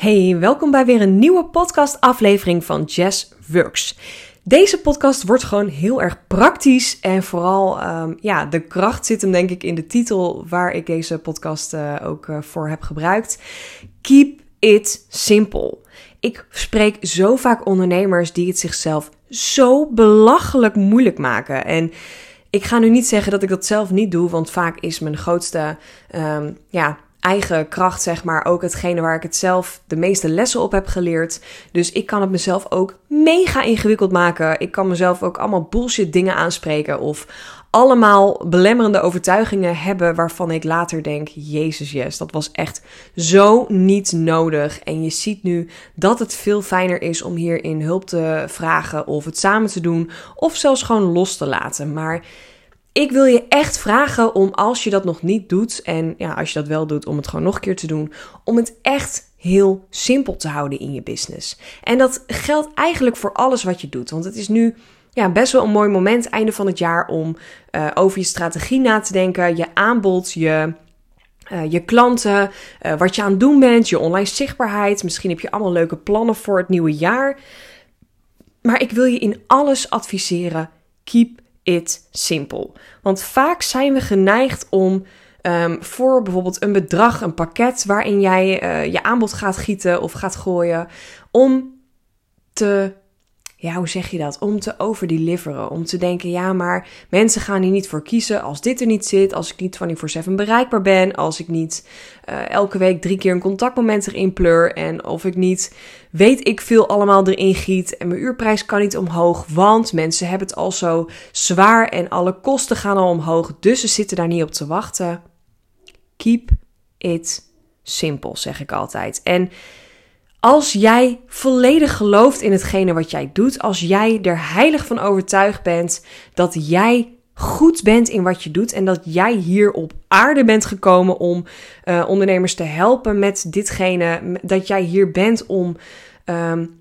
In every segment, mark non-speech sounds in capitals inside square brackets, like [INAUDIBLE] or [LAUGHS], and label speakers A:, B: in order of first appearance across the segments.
A: Hey, welkom bij weer een nieuwe podcast-aflevering van Jazz Works. Deze podcast wordt gewoon heel erg praktisch en vooral, um, ja, de kracht zit hem denk ik in de titel waar ik deze podcast uh, ook uh, voor heb gebruikt. Keep it simple. Ik spreek zo vaak ondernemers die het zichzelf zo belachelijk moeilijk maken en ik ga nu niet zeggen dat ik dat zelf niet doe, want vaak is mijn grootste um, ja, eigen kracht, zeg maar, ook hetgene waar ik het zelf de meeste lessen op heb geleerd. Dus ik kan het mezelf ook mega ingewikkeld maken. Ik kan mezelf ook allemaal bullshit dingen aanspreken of allemaal belemmerende overtuigingen hebben waarvan ik later denk: Jezus, yes, dat was echt zo niet nodig. En je ziet nu dat het veel fijner is om hierin hulp te vragen of het samen te doen of zelfs gewoon los te laten. Maar ik wil je echt vragen om als je dat nog niet doet, en ja, als je dat wel doet, om het gewoon nog een keer te doen, om het echt heel simpel te houden in je business. En dat geldt eigenlijk voor alles wat je doet. Want het is nu ja, best wel een mooi moment, einde van het jaar, om uh, over je strategie na te denken, je aanbod, je. Uh, je klanten, uh, wat je aan het doen bent, je online zichtbaarheid. Misschien heb je allemaal leuke plannen voor het nieuwe jaar. Maar ik wil je in alles adviseren: keep it simpel. Want vaak zijn we geneigd om um, voor bijvoorbeeld een bedrag, een pakket waarin jij uh, je aanbod gaat gieten of gaat gooien, om te ja, hoe zeg je dat? Om te overdeliveren. Om te denken, ja, maar mensen gaan hier niet voor kiezen als dit er niet zit. Als ik niet 24-7 bereikbaar ben. Als ik niet uh, elke week drie keer een contactmoment erin pleur. En of ik niet, weet ik veel, allemaal erin giet. En mijn uurprijs kan niet omhoog. Want mensen hebben het al zo zwaar en alle kosten gaan al omhoog. Dus ze zitten daar niet op te wachten. Keep it simple, zeg ik altijd. En als jij volledig gelooft in hetgene wat jij doet, als jij er heilig van overtuigd bent dat jij goed bent in wat je doet en dat jij hier op aarde bent gekomen om uh, ondernemers te helpen met ditgene, dat jij hier bent om um,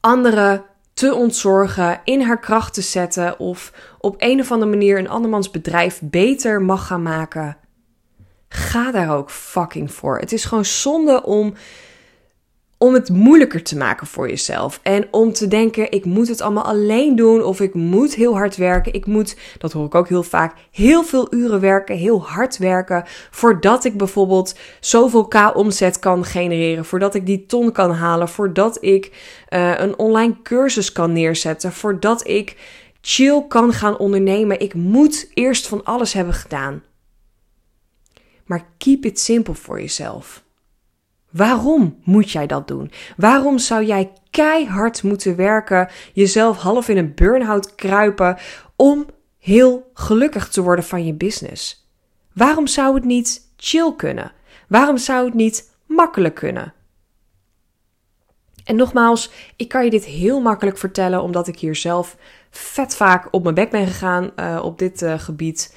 A: anderen te ontzorgen, in haar kracht te zetten of op een of andere manier een andermans bedrijf beter mag gaan maken. Ga daar ook fucking voor. Het is gewoon zonde om om het moeilijker te maken voor jezelf. En om te denken, ik moet het allemaal alleen doen of ik moet heel hard werken. Ik moet, dat hoor ik ook heel vaak, heel veel uren werken, heel hard werken. Voordat ik bijvoorbeeld zoveel K omzet kan genereren. Voordat ik die ton kan halen. Voordat ik uh, een online cursus kan neerzetten. Voordat ik chill kan gaan ondernemen. Ik moet eerst van alles hebben gedaan. Maar keep it simple voor jezelf. Waarom moet jij dat doen? Waarom zou jij keihard moeten werken, jezelf half in een burn-out kruipen om heel gelukkig te worden van je business? Waarom zou het niet chill kunnen? Waarom zou het niet makkelijk kunnen? En nogmaals, ik kan je dit heel makkelijk vertellen omdat ik hier zelf vet vaak op mijn bek ben gegaan uh, op dit uh, gebied.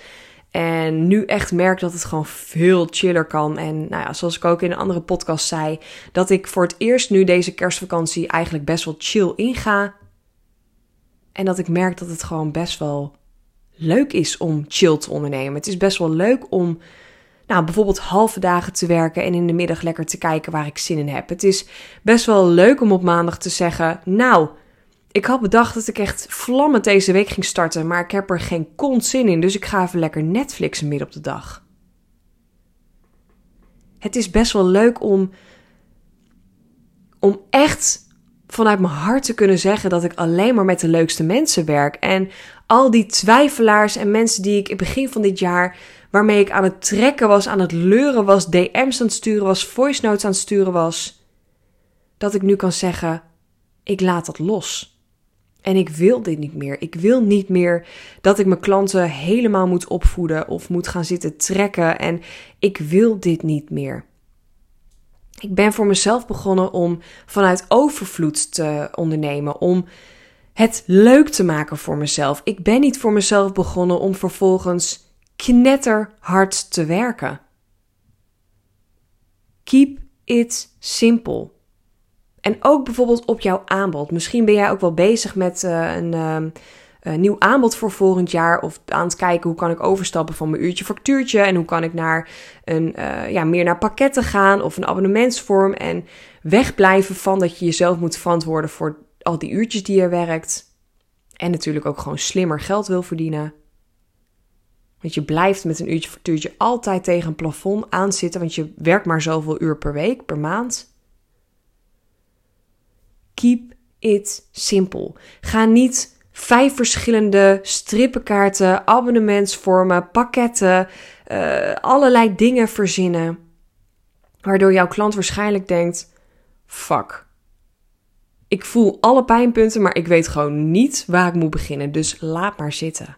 A: En nu echt merk dat het gewoon veel chiller kan. En nou ja, zoals ik ook in een andere podcast zei, dat ik voor het eerst nu deze kerstvakantie eigenlijk best wel chill inga. En dat ik merk dat het gewoon best wel leuk is om chill te ondernemen. Het is best wel leuk om nou, bijvoorbeeld halve dagen te werken en in de middag lekker te kijken waar ik zin in heb. Het is best wel leuk om op maandag te zeggen: Nou, ik had bedacht dat ik echt vlammend deze week ging starten, maar ik heb er geen kont zin in, dus ik ga even lekker Netflixen midden op de dag. Het is best wel leuk om, om echt vanuit mijn hart te kunnen zeggen dat ik alleen maar met de leukste mensen werk. En al die twijfelaars en mensen die ik in het begin van dit jaar, waarmee ik aan het trekken was, aan het leuren was, DM's aan het sturen was, voice notes aan het sturen was, dat ik nu kan zeggen: ik laat dat los. En ik wil dit niet meer. Ik wil niet meer dat ik mijn klanten helemaal moet opvoeden of moet gaan zitten trekken. En ik wil dit niet meer. Ik ben voor mezelf begonnen om vanuit overvloed te ondernemen. Om het leuk te maken voor mezelf. Ik ben niet voor mezelf begonnen om vervolgens knetterhard te werken. Keep it simple. En ook bijvoorbeeld op jouw aanbod. Misschien ben jij ook wel bezig met een, uh, een nieuw aanbod voor volgend jaar. Of aan het kijken hoe kan ik overstappen van mijn uurtje factuurtje. En hoe kan ik naar een, uh, ja, meer naar pakketten gaan of een abonnementsvorm. En wegblijven van dat je jezelf moet verantwoorden voor al die uurtjes die je werkt. En natuurlijk ook gewoon slimmer geld wil verdienen. Want je blijft met een uurtje factuurtje altijd tegen een plafond aanzitten. Want je werkt maar zoveel uur per week, per maand. Keep it simpel. Ga niet vijf verschillende strippenkaarten, abonnementsvormen, pakketten, uh, allerlei dingen verzinnen. Waardoor jouw klant waarschijnlijk denkt: fuck. Ik voel alle pijnpunten, maar ik weet gewoon niet waar ik moet beginnen. Dus laat maar zitten.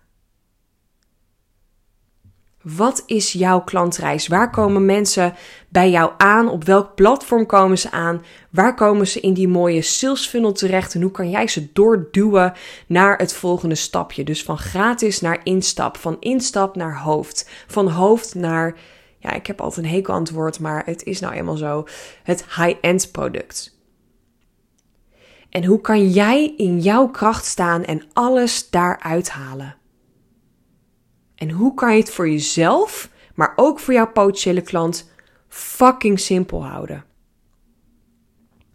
A: Wat is jouw klantreis? Waar komen mensen bij jou aan? Op welk platform komen ze aan? Waar komen ze in die mooie sales funnel terecht? En hoe kan jij ze doorduwen naar het volgende stapje? Dus van gratis naar instap, van instap naar hoofd, van hoofd naar, ja, ik heb altijd een hekel antwoord, maar het is nou eenmaal zo, het high-end product. En hoe kan jij in jouw kracht staan en alles daaruit halen? En hoe kan je het voor jezelf, maar ook voor jouw potentiële klant, fucking simpel houden?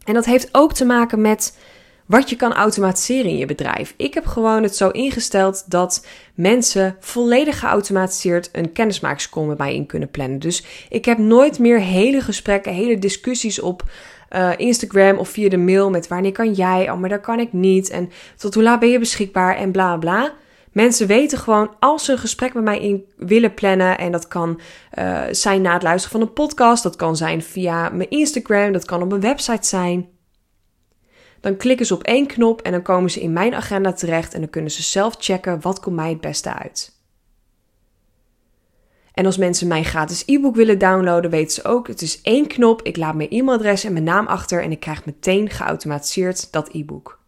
A: En dat heeft ook te maken met wat je kan automatiseren in je bedrijf. Ik heb gewoon het zo ingesteld dat mensen volledig geautomatiseerd een kennismakingscall met mij in kunnen plannen. Dus ik heb nooit meer hele gesprekken, hele discussies op uh, Instagram of via de mail met wanneer kan jij, oh maar dat kan ik niet en tot hoe laat ben je beschikbaar en bla bla. Mensen weten gewoon als ze een gesprek met mij in willen plannen. En dat kan uh, zijn na het luisteren van een podcast. Dat kan zijn via mijn Instagram. Dat kan op een website zijn. Dan klikken ze op één knop en dan komen ze in mijn agenda terecht. En dan kunnen ze zelf checken wat komt mij het beste uit. En als mensen mijn gratis e-book willen downloaden, weten ze ook: het is één knop. Ik laat mijn e-mailadres en mijn naam achter en ik krijg meteen geautomatiseerd dat e-book.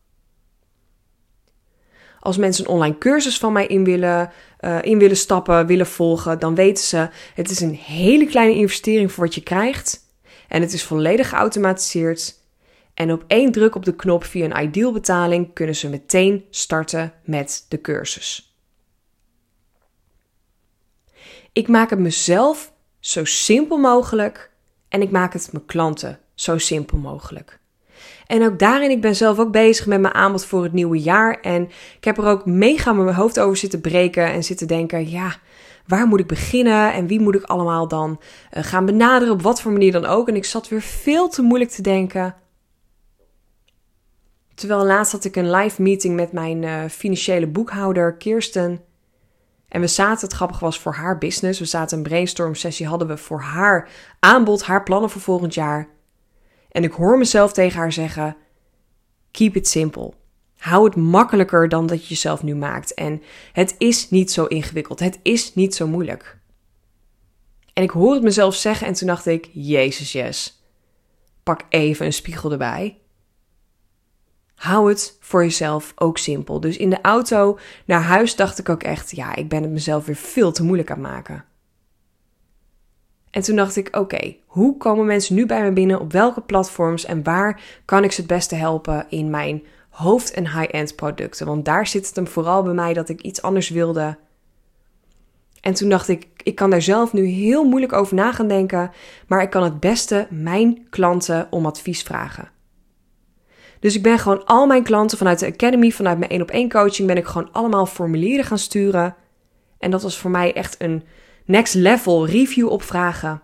A: Als mensen een online cursus van mij in willen, uh, in willen stappen, willen volgen, dan weten ze: het is een hele kleine investering voor wat je krijgt. En het is volledig geautomatiseerd. En op één druk op de knop via een ideal betaling kunnen ze meteen starten met de cursus. Ik maak het mezelf zo simpel mogelijk en ik maak het mijn klanten zo simpel mogelijk. En ook daarin, ik ben zelf ook bezig met mijn aanbod voor het nieuwe jaar. En ik heb er ook mega mijn hoofd over zitten breken en zitten denken, ja, waar moet ik beginnen en wie moet ik allemaal dan uh, gaan benaderen, op wat voor manier dan ook. En ik zat weer veel te moeilijk te denken. Terwijl laatst had ik een live meeting met mijn uh, financiële boekhouder Kirsten. En we zaten, het grappig was voor haar business, we zaten een brainstorm sessie hadden we voor haar aanbod, haar plannen voor volgend jaar. En ik hoor mezelf tegen haar zeggen: Keep it simple. Hou het makkelijker dan dat je jezelf nu maakt. En het is niet zo ingewikkeld. Het is niet zo moeilijk. En ik hoor het mezelf zeggen en toen dacht ik: Jezus, yes. Pak even een spiegel erbij. Hou het voor jezelf ook simpel. Dus in de auto naar huis dacht ik ook echt: ja, ik ben het mezelf weer veel te moeilijk aan het maken. En toen dacht ik: oké, hoe komen mensen nu bij me binnen? Op welke platforms en waar kan ik ze het beste helpen in mijn hoofd- en high-end producten? Want daar zit het hem vooral bij mij dat ik iets anders wilde. En toen dacht ik: ik kan daar zelf nu heel moeilijk over na gaan denken, maar ik kan het beste mijn klanten om advies vragen. Dus ik ben gewoon al mijn klanten vanuit de Academy, vanuit mijn één op één coaching, ben ik gewoon allemaal formulieren gaan sturen. En dat was voor mij echt een next level review opvragen.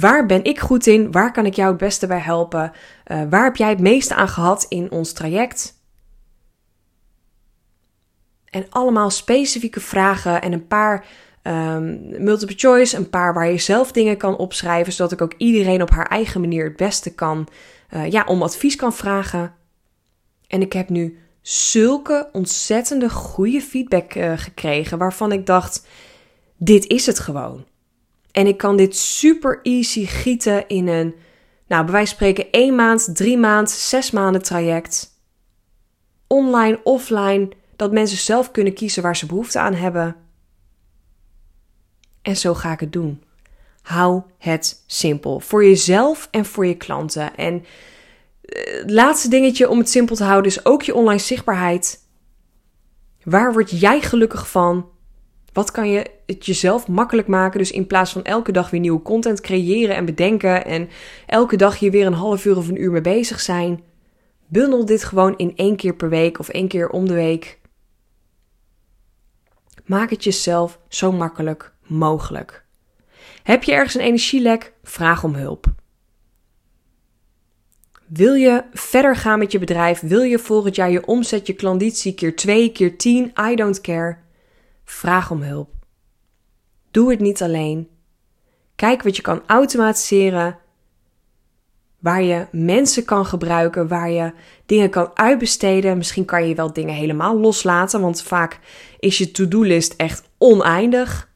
A: Waar ben ik goed in? Waar kan ik jou het beste bij helpen? Uh, waar heb jij het meeste aan gehad in ons traject? En allemaal specifieke vragen en een paar um, multiple choice, een paar waar je zelf dingen kan opschrijven, zodat ik ook iedereen op haar eigen manier het beste kan, uh, ja, om advies kan vragen. En ik heb nu zulke ontzettende goede feedback uh, gekregen, waarvan ik dacht: dit is het gewoon. En ik kan dit super easy gieten in een, nou, bij wijze van spreken, één maand, drie maand, zes maanden traject. Online, offline, dat mensen zelf kunnen kiezen waar ze behoefte aan hebben. En zo ga ik het doen. Hou het simpel. Voor jezelf en voor je klanten. En eh, het laatste dingetje om het simpel te houden is ook je online zichtbaarheid. Waar word jij gelukkig van? Wat kan je het jezelf makkelijk maken? Dus in plaats van elke dag weer nieuwe content creëren en bedenken en elke dag hier weer een half uur of een uur mee bezig zijn, bundel dit gewoon in één keer per week of één keer om de week. Maak het jezelf zo makkelijk mogelijk. Heb je ergens een energielek? Vraag om hulp. Wil je verder gaan met je bedrijf? Wil je volgend jaar je omzet, je klanditie keer 2, keer 10? I don't care. Vraag om hulp. Doe het niet alleen. Kijk wat je kan automatiseren. Waar je mensen kan gebruiken, waar je dingen kan uitbesteden. Misschien kan je wel dingen helemaal loslaten, want vaak is je to-do-list echt oneindig.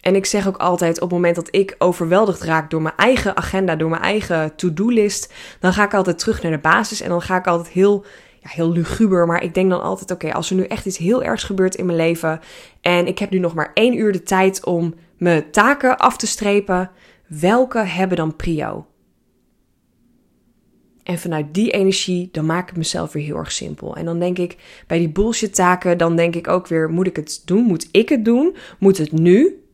A: En ik zeg ook altijd: op het moment dat ik overweldigd raak door mijn eigen agenda, door mijn eigen to-do-list, dan ga ik altijd terug naar de basis en dan ga ik altijd heel, heel luguber. Maar ik denk dan altijd: oké, als er nu echt iets heel ergs gebeurt in mijn leven en ik heb nu nog maar één uur de tijd om mijn taken af te strepen, welke hebben dan prio? En vanuit die energie, dan maak ik mezelf weer heel erg simpel. En dan denk ik, bij die bullshit taken, dan denk ik ook weer, moet ik het doen? Moet ik het doen? Moet het nu?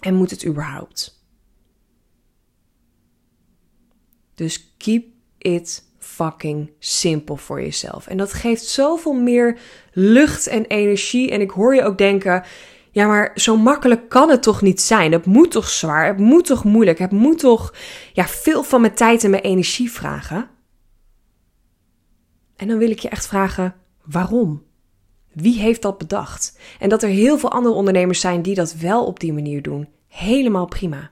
A: En moet het überhaupt? Dus keep it fucking simpel voor jezelf. En dat geeft zoveel meer lucht en energie. En ik hoor je ook denken: ja, maar zo makkelijk kan het toch niet zijn? Het moet toch zwaar? Het moet toch moeilijk? Het moet toch ja, veel van mijn tijd en mijn energie vragen? En dan wil ik je echt vragen: waarom? Wie heeft dat bedacht? En dat er heel veel andere ondernemers zijn die dat wel op die manier doen. Helemaal prima.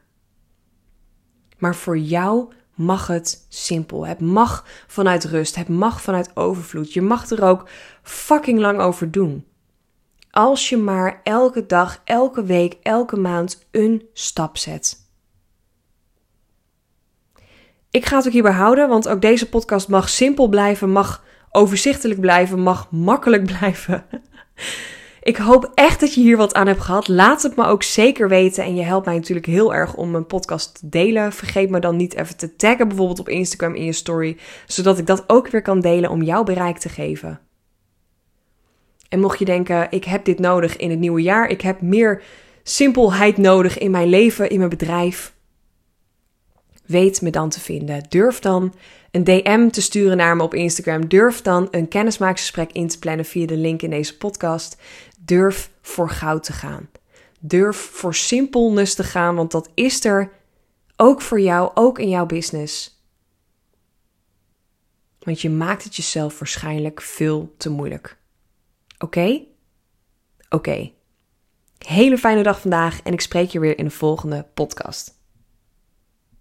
A: Maar voor jou mag het simpel. Het mag vanuit rust. Het mag vanuit overvloed. Je mag er ook fucking lang over doen. Als je maar elke dag, elke week, elke maand een stap zet. Ik ga het ook hierbij houden, want ook deze podcast mag simpel blijven, mag overzichtelijk blijven, mag makkelijk [LAUGHS] blijven. Ik hoop echt dat je hier wat aan hebt gehad. Laat het me ook zeker weten. En je helpt mij natuurlijk heel erg om mijn podcast te delen. Vergeet me dan niet even te taggen, bijvoorbeeld op Instagram in je story, zodat ik dat ook weer kan delen om jouw bereik te geven. En mocht je denken, ik heb dit nodig in het nieuwe jaar, ik heb meer simpelheid nodig in mijn leven, in mijn bedrijf, weet me dan te vinden. Durf dan een DM te sturen naar me op Instagram. Durf dan een kennismakingsgesprek in te plannen via de link in deze podcast. Durf voor goud te gaan. Durf voor simpelness te gaan, want dat is er ook voor jou, ook in jouw business. Want je maakt het jezelf waarschijnlijk veel te moeilijk. Oké? Oké. Hele fijne dag vandaag en ik spreek je weer in de volgende podcast.